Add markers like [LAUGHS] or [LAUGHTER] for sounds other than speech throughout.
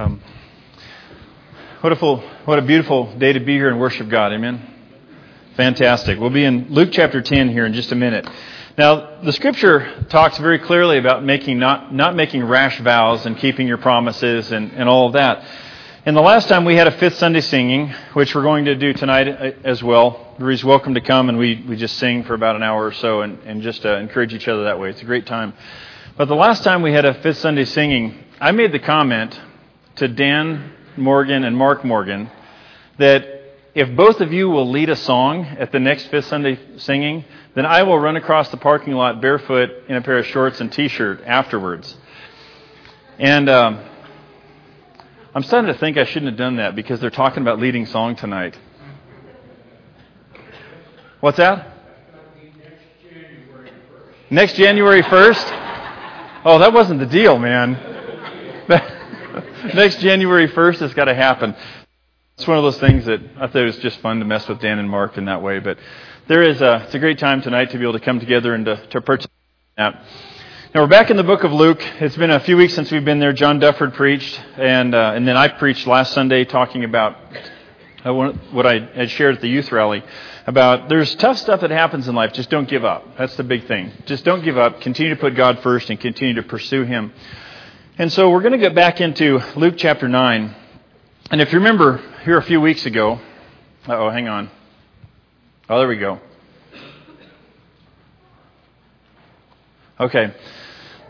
Um, what a full, what a beautiful day to be here and worship God. Amen. Fantastic. We'll be in Luke chapter 10 here in just a minute. Now, the scripture talks very clearly about making not, not making rash vows and keeping your promises and, and all of that. And the last time we had a fifth Sunday singing, which we're going to do tonight uh, as well. Everybody's welcome to come and we, we just sing for about an hour or so and, and just uh, encourage each other that way. It's a great time. But the last time we had a fifth Sunday singing, I made the comment to Dan Morgan and Mark Morgan that if both of you will lead a song at the next fifth Sunday singing, then I will run across the parking lot barefoot in a pair of shorts and t-shirt afterwards. And um, I'm starting to think I shouldn't have done that because they're talking about leading song tonight. What's that? Next January 1st? Oh, that wasn't the deal, man. [LAUGHS] [LAUGHS] Next January 1st, it's got to happen. It's one of those things that I thought it was just fun to mess with Dan and Mark in that way. But there is a, it's a great time tonight to be able to come together and to, to in that. Now we're back in the book of Luke. It's been a few weeks since we've been there. John Dufford preached, and uh, and then I preached last Sunday talking about uh, what I had shared at the youth rally about there's tough stuff that happens in life. Just don't give up. That's the big thing. Just don't give up. Continue to put God first and continue to pursue Him. And so we're going to get back into Luke chapter 9. And if you remember here a few weeks ago, oh, hang on. Oh, there we go. Okay.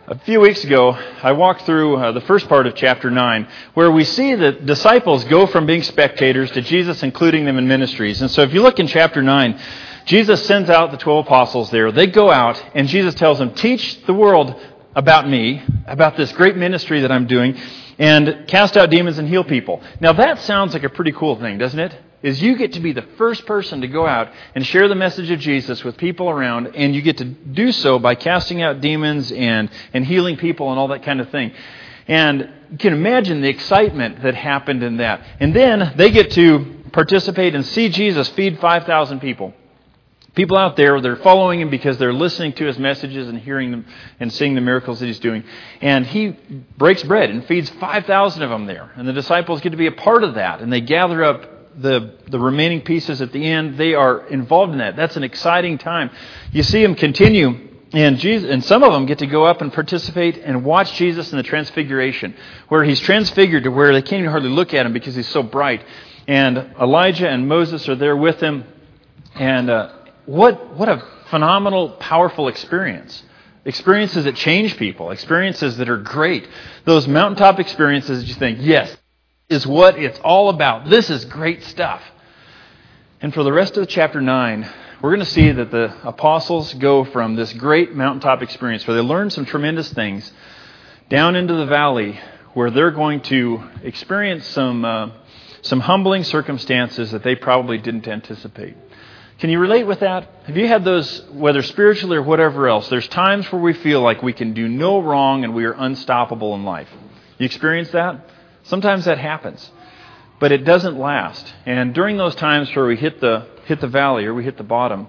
A few weeks ago, I walked through uh, the first part of chapter 9, where we see that disciples go from being spectators to Jesus including them in ministries. And so if you look in chapter 9, Jesus sends out the 12 apostles there. They go out, and Jesus tells them, Teach the world about me, about this great ministry that I'm doing, and cast out demons and heal people. Now that sounds like a pretty cool thing, doesn't it? Is you get to be the first person to go out and share the message of Jesus with people around, and you get to do so by casting out demons and, and healing people and all that kind of thing. And you can imagine the excitement that happened in that. And then they get to participate and see Jesus feed 5,000 people people out there they're following him because they're listening to his messages and hearing them and seeing the miracles that he's doing. And he breaks bread and feeds 5000 of them there. And the disciples get to be a part of that. And they gather up the, the remaining pieces at the end. They are involved in that. That's an exciting time. You see him continue. And Jesus, and some of them get to go up and participate and watch Jesus in the transfiguration, where he's transfigured to where they can't even hardly look at him because he's so bright. And Elijah and Moses are there with him, and uh, what, what a phenomenal, powerful experience. Experiences that change people, experiences that are great. Those mountaintop experiences that you think, yes, is what it's all about. This is great stuff. And for the rest of chapter 9, we're going to see that the apostles go from this great mountaintop experience where they learn some tremendous things down into the valley where they're going to experience some, uh, some humbling circumstances that they probably didn't anticipate. Can you relate with that? Have you had those, whether spiritually or whatever else, there's times where we feel like we can do no wrong and we are unstoppable in life. You experience that? Sometimes that happens. But it doesn't last. And during those times where we hit the, hit the valley or we hit the bottom,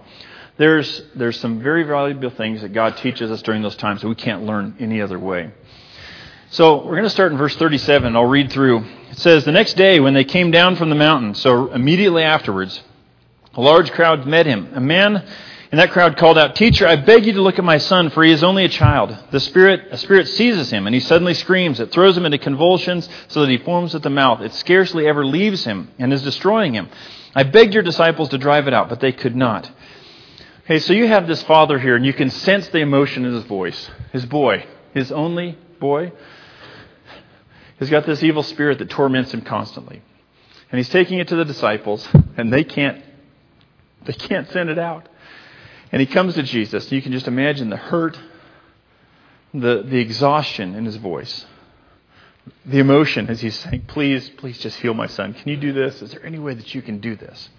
there's, there's some very valuable things that God teaches us during those times that we can't learn any other way. So we're going to start in verse 37. I'll read through. It says, The next day when they came down from the mountain, so immediately afterwards, a large crowd met him. A man in that crowd called out, Teacher, I beg you to look at my son, for he is only a child. The spirit, a spirit seizes him, and he suddenly screams. It throws him into convulsions so that he foams at the mouth. It scarcely ever leaves him and is destroying him. I begged your disciples to drive it out, but they could not. Okay, so you have this father here, and you can sense the emotion in his voice. His boy, his only boy, has got this evil spirit that torments him constantly. And he's taking it to the disciples, and they can't [LAUGHS] they can't send it out. And he comes to Jesus. You can just imagine the hurt, the, the exhaustion in his voice, the emotion as he's saying, Please, please just heal my son. Can you do this? Is there any way that you can do this?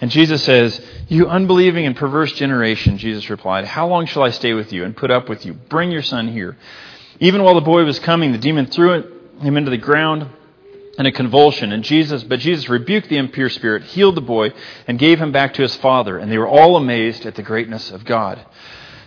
And Jesus says, You unbelieving and perverse generation, Jesus replied, How long shall I stay with you and put up with you? Bring your son here. Even while the boy was coming, the demon threw him into the ground in a convulsion. And Jesus, but Jesus rebuked the impure spirit, healed the boy, and gave him back to his father. And they were all amazed at the greatness of God.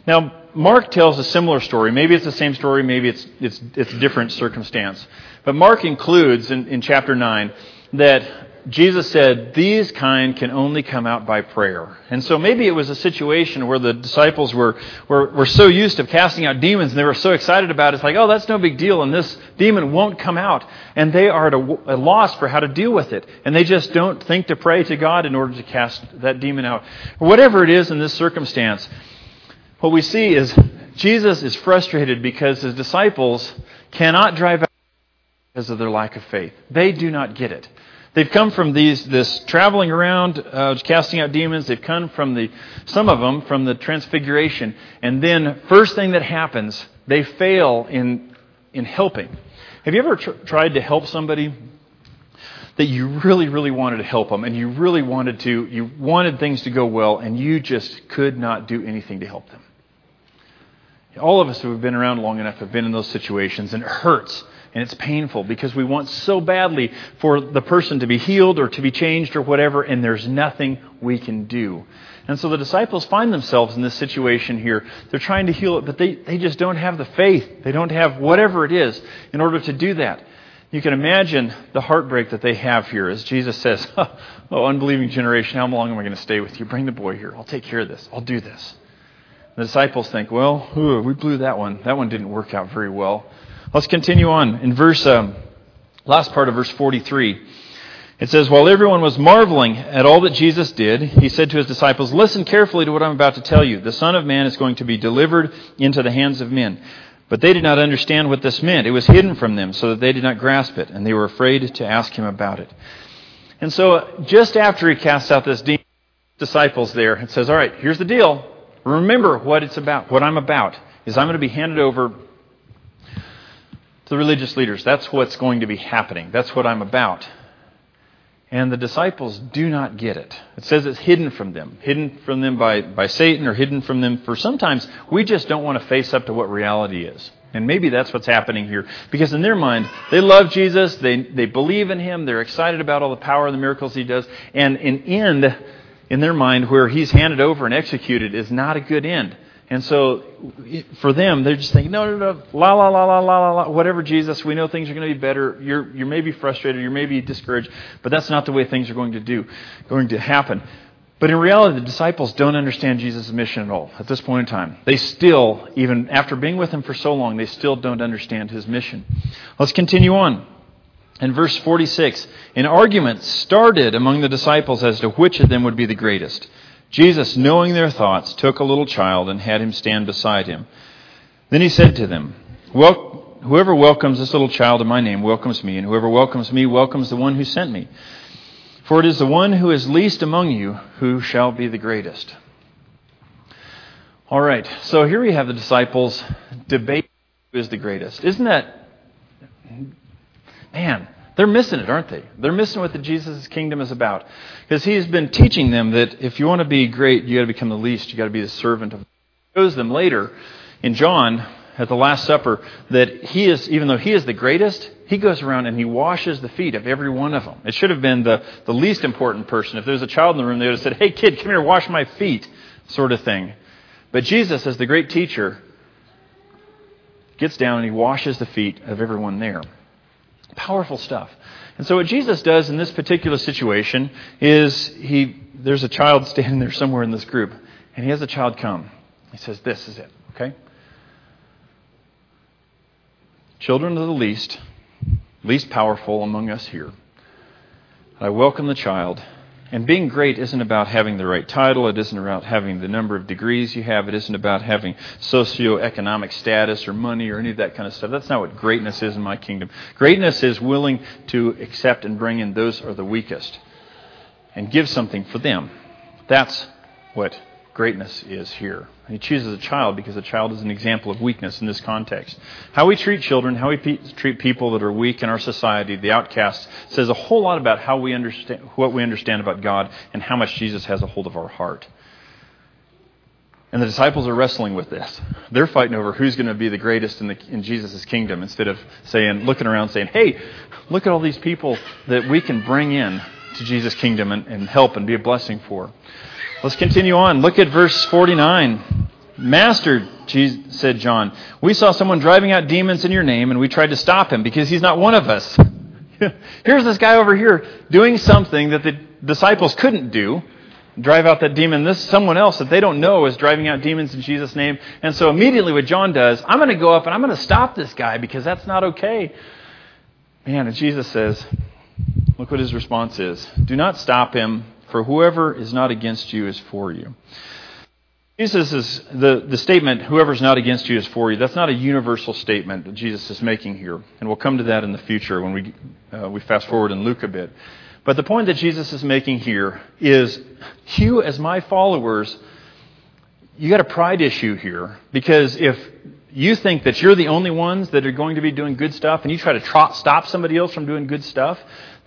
Now, Mark tells a similar story. Maybe it's the same story, maybe it's, it's, it's a different circumstance. But Mark includes in, in chapter 9 that Jesus said, These kind can only come out by prayer. And so maybe it was a situation where the disciples were, were, were so used to casting out demons and they were so excited about it. It's like, oh, that's no big deal, and this demon won't come out. And they are at a, a loss for how to deal with it. And they just don't think to pray to God in order to cast that demon out. Whatever it is in this circumstance, what we see is Jesus is frustrated because his disciples cannot drive out because of their lack of faith. They do not get it. They've come from these this traveling around, uh, casting out demons. They've come from the some of them from the transfiguration, and then first thing that happens, they fail in in helping. Have you ever tr- tried to help somebody that you really, really wanted to help them, and you really wanted to, you wanted things to go well, and you just could not do anything to help them? All of us who have been around long enough have been in those situations, and it hurts and it's painful because we want so badly for the person to be healed or to be changed or whatever, and there's nothing we can do. And so the disciples find themselves in this situation here. They're trying to heal it, but they, they just don't have the faith. They don't have whatever it is in order to do that. You can imagine the heartbreak that they have here as Jesus says, [LAUGHS] Oh, unbelieving generation, how long am I going to stay with you? Bring the boy here. I'll take care of this. I'll do this. The disciples think, Well, ooh, we blew that one. That one didn't work out very well. Let's continue on. In verse, um, last part of verse 43, it says, While everyone was marveling at all that Jesus did, he said to his disciples, Listen carefully to what I'm about to tell you. The Son of Man is going to be delivered into the hands of men. But they did not understand what this meant. It was hidden from them, so that they did not grasp it, and they were afraid to ask him about it. And so, just after he casts out this demon, disciples there, it says, All right, here's the deal. Remember what it's about. What I'm about is I'm going to be handed over to the religious leaders. That's what's going to be happening. That's what I'm about. And the disciples do not get it. It says it's hidden from them, hidden from them by, by Satan or hidden from them for sometimes we just don't want to face up to what reality is. And maybe that's what's happening here. Because in their mind, they love Jesus, they, they believe in him, they're excited about all the power and the miracles he does. And an end in their mind where he's handed over and executed is not a good end. And so for them, they're just thinking, no, no, no, la, la, la, la, la, la, la, whatever, Jesus, we know things are going to be better. You're, you may be frustrated, you may be discouraged, but that's not the way things are going to do, going to happen. But in reality, the disciples don't understand Jesus' mission at all at this point in time. They still, even after being with him for so long, they still don't understand his mission. Let's continue on. In verse 46, an argument started among the disciples as to which of them would be the greatest. Jesus, knowing their thoughts, took a little child and had him stand beside him. Then he said to them, well, Whoever welcomes this little child in my name welcomes me, and whoever welcomes me welcomes the one who sent me. For it is the one who is least among you who shall be the greatest. All right, so here we have the disciples debate who is the greatest. Isn't that, man, they're missing it, aren't they? They're missing what the Jesus' kingdom is about. Because he's been teaching them that if you want to be great, you got to become the least. You got to be the servant of. He shows them later in John at the Last Supper that he is, even though he is the greatest, he goes around and he washes the feet of every one of them. It should have been the, the least important person. If there was a child in the room, they would have said, Hey, kid, come here, wash my feet, sort of thing. But Jesus, as the great teacher, gets down and he washes the feet of everyone there. Powerful stuff. And so what Jesus does in this particular situation is he there's a child standing there somewhere in this group, and he has a child come. He says, This is it, okay? Children of the least, least powerful among us here. I welcome the child and being great isn't about having the right title. It isn't about having the number of degrees you have. It isn't about having socioeconomic status or money or any of that kind of stuff. That's not what greatness is in my kingdom. Greatness is willing to accept and bring in those who are the weakest and give something for them. That's what greatness is here. He chooses a child because a child is an example of weakness in this context. How we treat children, how we pe- treat people that are weak in our society, the outcasts, says a whole lot about how we understand what we understand about God and how much Jesus has a hold of our heart. And the disciples are wrestling with this. They're fighting over who's going to be the greatest in, the, in Jesus' kingdom instead of saying, looking around saying, hey, look at all these people that we can bring in to Jesus' kingdom and, and help and be a blessing for. Let's continue on. Look at verse 49. Master, said John, we saw someone driving out demons in your name, and we tried to stop him because he's not one of us. [LAUGHS] Here's this guy over here doing something that the disciples couldn't do drive out that demon. This someone else that they don't know is driving out demons in Jesus' name. And so immediately what John does, I'm going to go up and I'm going to stop this guy because that's not okay. Man, and Jesus says, look what his response is. Do not stop him, for whoever is not against you is for you. Jesus is the, the statement, whoever's not against you is for you. That's not a universal statement that Jesus is making here. And we'll come to that in the future when we, uh, we fast forward in Luke a bit. But the point that Jesus is making here is you, as my followers, you got a pride issue here. Because if you think that you're the only ones that are going to be doing good stuff and you try to stop somebody else from doing good stuff,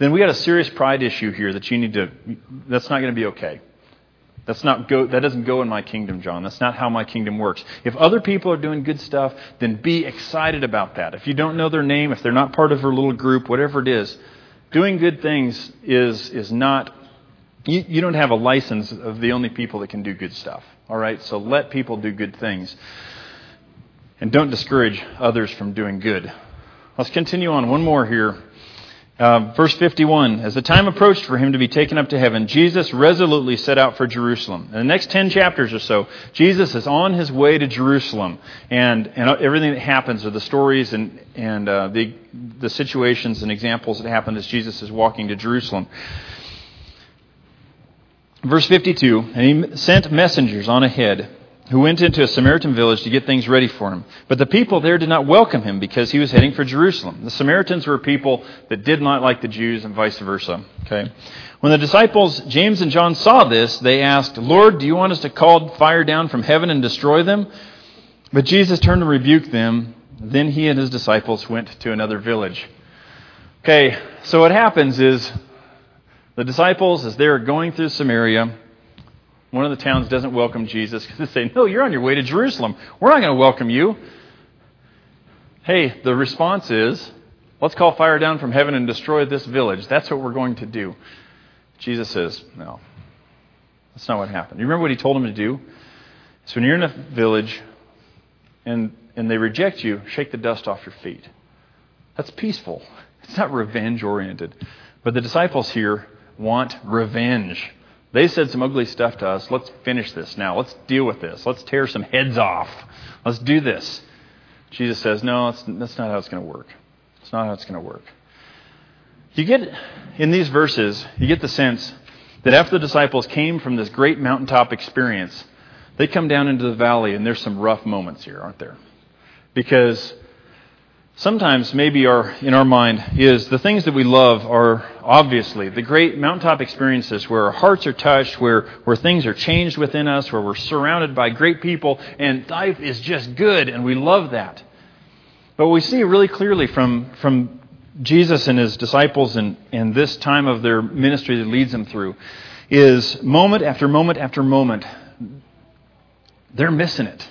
then we got a serious pride issue here that you need to, that's not going to be okay. That's not go, that doesn't go in my kingdom, John. That's not how my kingdom works. If other people are doing good stuff, then be excited about that. If you don't know their name, if they're not part of her little group, whatever it is, doing good things is, is not, you, you don't have a license of the only people that can do good stuff. All right? So let people do good things. And don't discourage others from doing good. Let's continue on. One more here. Uh, verse 51 As the time approached for him to be taken up to heaven, Jesus resolutely set out for Jerusalem. In the next 10 chapters or so, Jesus is on his way to Jerusalem. And, and everything that happens are the stories and, and uh, the, the situations and examples that happen as Jesus is walking to Jerusalem. Verse 52 And he sent messengers on ahead who went into a Samaritan village to get things ready for him. But the people there did not welcome him because he was heading for Jerusalem. The Samaritans were people that did not like the Jews and vice versa. Okay. When the disciples, James and John, saw this, they asked, Lord, do you want us to call fire down from heaven and destroy them? But Jesus turned and rebuked them. Then he and his disciples went to another village. Okay, so what happens is the disciples, as they're going through Samaria, one of the towns doesn't welcome Jesus because they say, No, you're on your way to Jerusalem. We're not going to welcome you. Hey, the response is, Let's call fire down from heaven and destroy this village. That's what we're going to do. Jesus says, No, that's not what happened. You remember what he told them to do? So when you're in a village and, and they reject you, shake the dust off your feet. That's peaceful. It's not revenge oriented. But the disciples here want revenge. They said some ugly stuff to us. Let's finish this now. Let's deal with this. Let's tear some heads off. Let's do this. Jesus says, No, that's, that's not how it's going to work. It's not how it's going to work. You get, in these verses, you get the sense that after the disciples came from this great mountaintop experience, they come down into the valley and there's some rough moments here, aren't there? Because sometimes maybe our in our mind is the things that we love are obviously the great mountaintop experiences where our hearts are touched where where things are changed within us where we're surrounded by great people and life is just good and we love that. But we see really clearly from from Jesus and his disciples and, and this time of their ministry that leads them through is moment after moment after moment they're missing it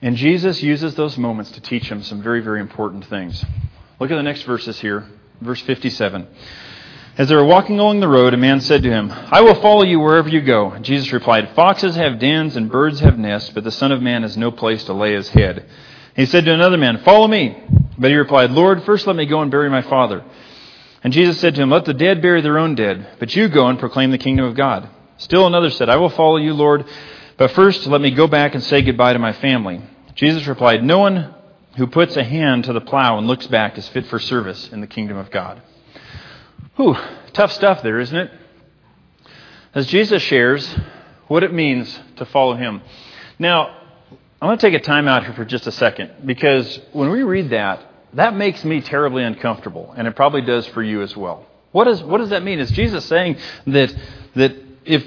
and Jesus uses those moments to teach him some very, very important things. Look at the next verses here, verse 57. As they were walking along the road, a man said to him, I will follow you wherever you go. Jesus replied, Foxes have dens and birds have nests, but the Son of Man has no place to lay his head. He said to another man, Follow me. But he replied, Lord, first let me go and bury my father. And Jesus said to him, Let the dead bury their own dead, but you go and proclaim the kingdom of God. Still another said, I will follow you, Lord, but first, let me go back and say goodbye to my family. Jesus replied, No one who puts a hand to the plow and looks back is fit for service in the kingdom of God. Whew, tough stuff there, isn't it? As Jesus shares what it means to follow him. Now, I'm going to take a time out here for just a second because when we read that, that makes me terribly uncomfortable, and it probably does for you as well. What, is, what does that mean? Is Jesus saying that, that if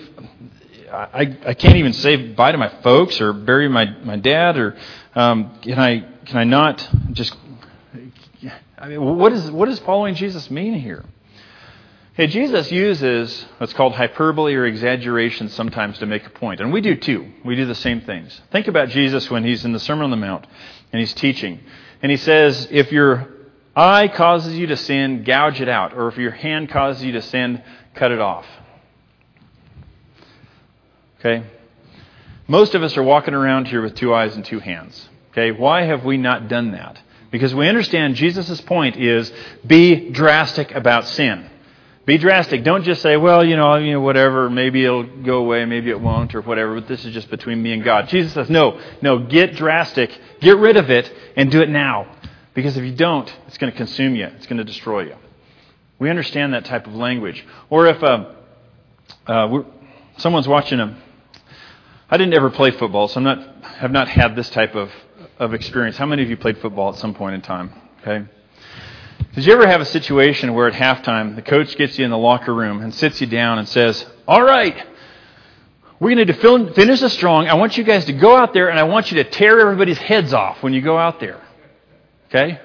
I, I can't even say bye to my folks or bury my, my dad or um, can I can I not just I mean what is what does following Jesus mean here? Hey, Jesus uses what's called hyperbole or exaggeration sometimes to make a point, and we do too. We do the same things. Think about Jesus when he's in the Sermon on the Mount and he's teaching, and he says, "If your eye causes you to sin, gouge it out, or if your hand causes you to sin, cut it off." Okay? most of us are walking around here with two eyes and two hands. Okay, why have we not done that? Because we understand Jesus' point is be drastic about sin. Be drastic. Don't just say, well, you know, you know, whatever, maybe it'll go away, maybe it won't, or whatever, but this is just between me and God. Jesus says, no, no, get drastic, get rid of it, and do it now. Because if you don't, it's going to consume you, it's going to destroy you. We understand that type of language. Or if uh, uh, someone's watching a. I didn't ever play football, so I'm not, have not had this type of, of experience. How many of you played football at some point in time? Okay. Did you ever have a situation where at halftime the coach gets you in the locker room and sits you down and says, All right, we're going to finish this strong. I want you guys to go out there and I want you to tear everybody's heads off when you go out there. Okay?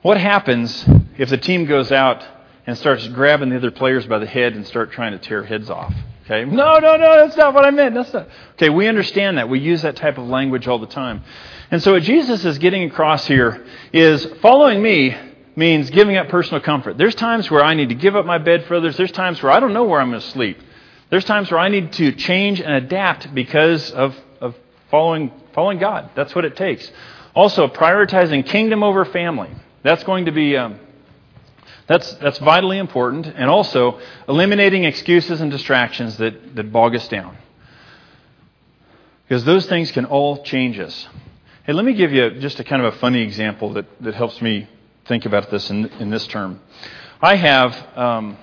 What happens if the team goes out and starts grabbing the other players by the head and start trying to tear heads off? Okay? No, no, no, that's not what I meant. That's not. Okay, we understand that. We use that type of language all the time. And so what Jesus is getting across here is following me means giving up personal comfort. There's times where I need to give up my bed for others. There's times where I don't know where I'm going to sleep. There's times where I need to change and adapt because of, of following, following God. That's what it takes. Also, prioritizing kingdom over family. That's going to be um, that's, that's vitally important. And also, eliminating excuses and distractions that, that bog us down. Because those things can all change us. Hey, let me give you just a kind of a funny example that, that helps me think about this in, in this term. I have, um,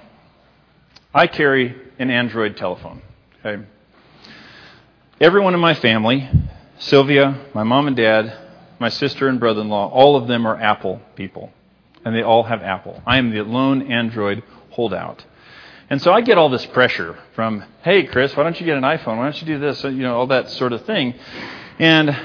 I carry an Android telephone. Okay? Everyone in my family, Sylvia, my mom and dad, my sister and brother in law, all of them are Apple people. And they all have Apple. I am the lone Android holdout. And so I get all this pressure from, hey, Chris, why don't you get an iPhone? Why don't you do this? You know, all that sort of thing. And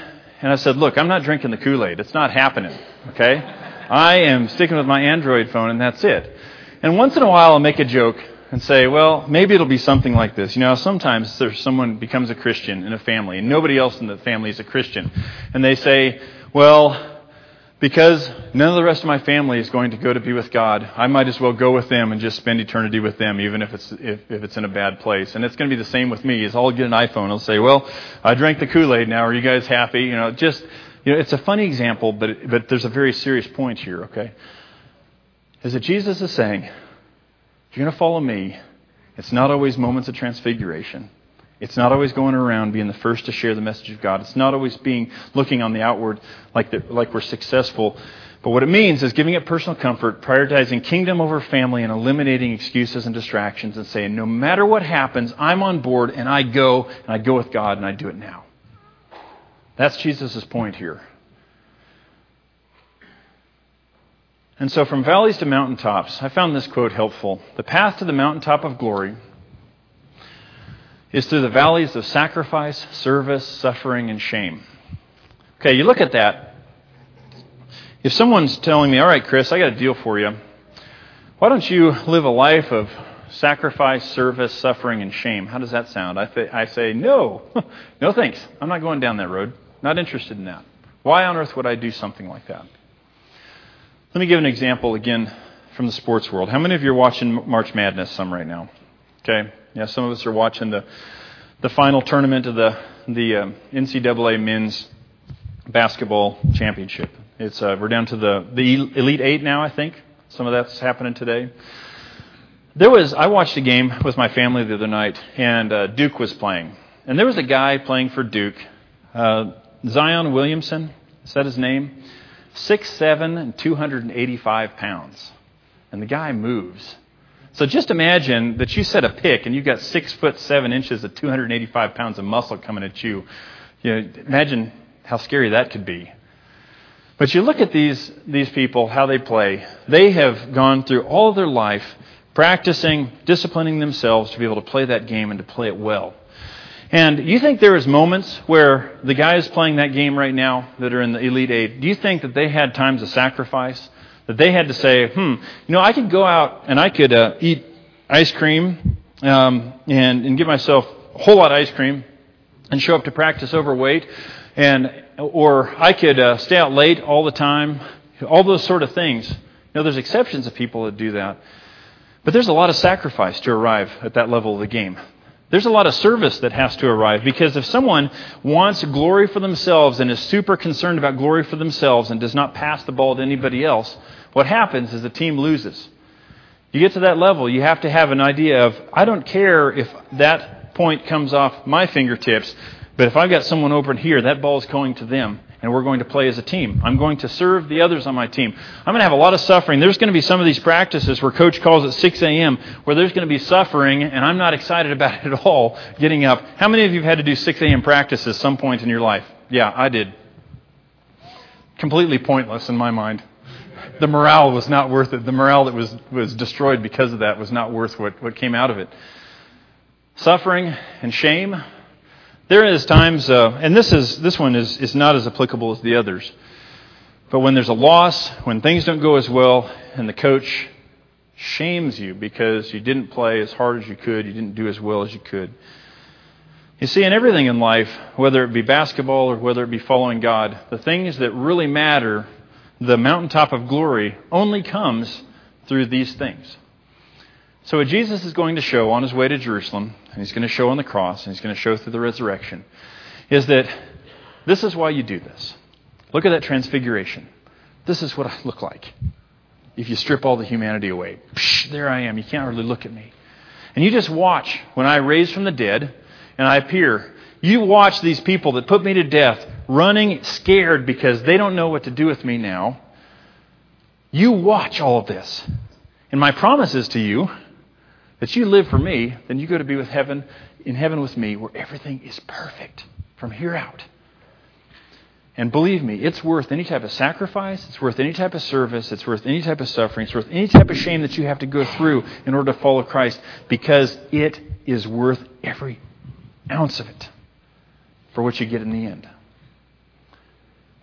and I said, Look, I'm not drinking the Kool Aid. It's not happening. Okay? I am sticking with my Android phone, and that's it. And once in a while, I'll make a joke and say, Well, maybe it'll be something like this. You know, sometimes there's someone becomes a Christian in a family, and nobody else in the family is a Christian. And they say, Well, because none of the rest of my family is going to go to be with God, I might as well go with them and just spend eternity with them, even if it's if, if it's in a bad place. And it's going to be the same with me. Is I'll get an iPhone. I'll say, "Well, I drank the Kool Aid. Now, are you guys happy?" You know, just you know, it's a funny example, but but there's a very serious point here. Okay, is that Jesus is saying, "If you're going to follow me, it's not always moments of transfiguration." It's not always going around being the first to share the message of God. It's not always being looking on the outward like, the, like we're successful. But what it means is giving it personal comfort, prioritizing kingdom over family, and eliminating excuses and distractions and saying, no matter what happens, I'm on board and I go and I go with God and I do it now. That's Jesus' point here. And so, from valleys to mountaintops, I found this quote helpful. The path to the mountaintop of glory is through the valleys of sacrifice, service, suffering, and shame. Okay, you look at that. If someone's telling me, all right, Chris, I got a deal for you, why don't you live a life of sacrifice, service, suffering, and shame? How does that sound? I, th- I say, no, [LAUGHS] no thanks. I'm not going down that road. Not interested in that. Why on earth would I do something like that? Let me give an example again from the sports world. How many of you are watching March Madness some right now? Okay. Yeah, some of us are watching the the final tournament of the the uh, NCAA men's basketball championship. It's uh, we're down to the the elite eight now. I think some of that's happening today. There was I watched a game with my family the other night, and uh, Duke was playing, and there was a guy playing for Duke, uh, Zion Williamson. Is that his name? Six seven and two hundred and eighty five pounds, and the guy moves. So just imagine that you set a pick and you've got six foot seven inches of 285 pounds of muscle coming at you. you know, imagine how scary that could be. But you look at these, these people, how they play. They have gone through all their life practicing, disciplining themselves to be able to play that game and to play it well. And you think there is moments where the guys playing that game right now that are in the Elite Eight, do you think that they had times of sacrifice? That they had to say, hmm, you know, I could go out and I could uh, eat ice cream um, and, and give myself a whole lot of ice cream and show up to practice overweight, and or I could uh, stay out late all the time, all those sort of things. You know, there's exceptions of people that do that, but there's a lot of sacrifice to arrive at that level of the game. There's a lot of service that has to arrive because if someone wants glory for themselves and is super concerned about glory for themselves and does not pass the ball to anybody else, what happens is the team loses. You get to that level, you have to have an idea of I don't care if that point comes off my fingertips, but if I've got someone over here, that ball is going to them and we're going to play as a team. I'm going to serve the others on my team. I'm going to have a lot of suffering. There's going to be some of these practices where coach calls at 6 a.m. where there's going to be suffering, and I'm not excited about it at all getting up. How many of you have had to do 6 a.m. practices some point in your life? Yeah, I did. Completely pointless in my mind. The morale was not worth it. The morale that was, was destroyed because of that was not worth what, what came out of it. Suffering and shame, there is times, uh, and this is this one is, is not as applicable as the others. But when there's a loss, when things don't go as well, and the coach shames you because you didn't play as hard as you could, you didn't do as well as you could. You see, in everything in life, whether it be basketball or whether it be following God, the things that really matter, the mountaintop of glory, only comes through these things. So, what Jesus is going to show on his way to Jerusalem, and he's going to show on the cross, and he's going to show through the resurrection, is that this is why you do this. Look at that transfiguration. This is what I look like. If you strip all the humanity away, Psh, there I am. You can't really look at me. And you just watch when I raise from the dead and I appear. You watch these people that put me to death running scared because they don't know what to do with me now. You watch all of this. And my promise is to you that you live for me, then you go to be with heaven in heaven with me where everything is perfect from here out. And believe me, it's worth any type of sacrifice, it's worth any type of service, it's worth any type of suffering, it's worth any type of shame that you have to go through in order to follow Christ because it is worth every ounce of it for what you get in the end.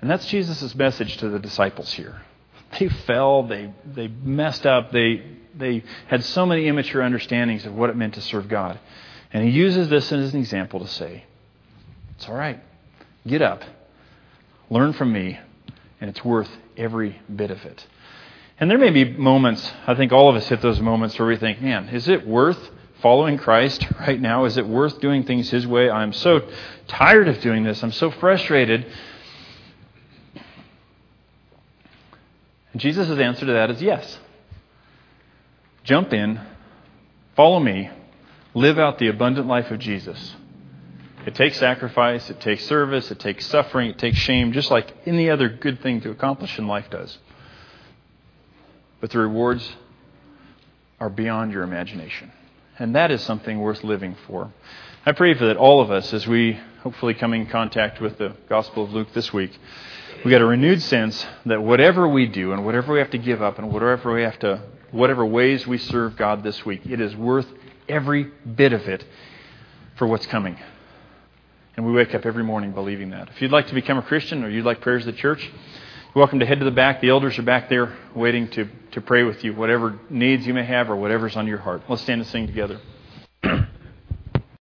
And that's Jesus' message to the disciples here. [LAUGHS] They fell, they, they messed up, they they had so many immature understandings of what it meant to serve God. And he uses this as an example to say, it's all right. Get up. Learn from me, and it's worth every bit of it. And there may be moments, I think all of us hit those moments where we think, man, is it worth following Christ right now? Is it worth doing things His way? I'm so tired of doing this. I'm so frustrated. And Jesus' answer to that is yes. Jump in, follow me, live out the abundant life of Jesus. It takes sacrifice, it takes service, it takes suffering, it takes shame, just like any other good thing to accomplish in life does. But the rewards are beyond your imagination. And that is something worth living for. I pray for that all of us, as we hopefully come in contact with the Gospel of Luke this week, we got a renewed sense that whatever we do and whatever we have to give up and whatever we have to whatever ways we serve God this week. It is worth every bit of it for what's coming. And we wake up every morning believing that. If you'd like to become a Christian or you'd like prayers of the church, welcome to head to the back. The elders are back there waiting to, to pray with you, whatever needs you may have or whatever's on your heart. Let's stand and sing together. [CLEARS THROAT]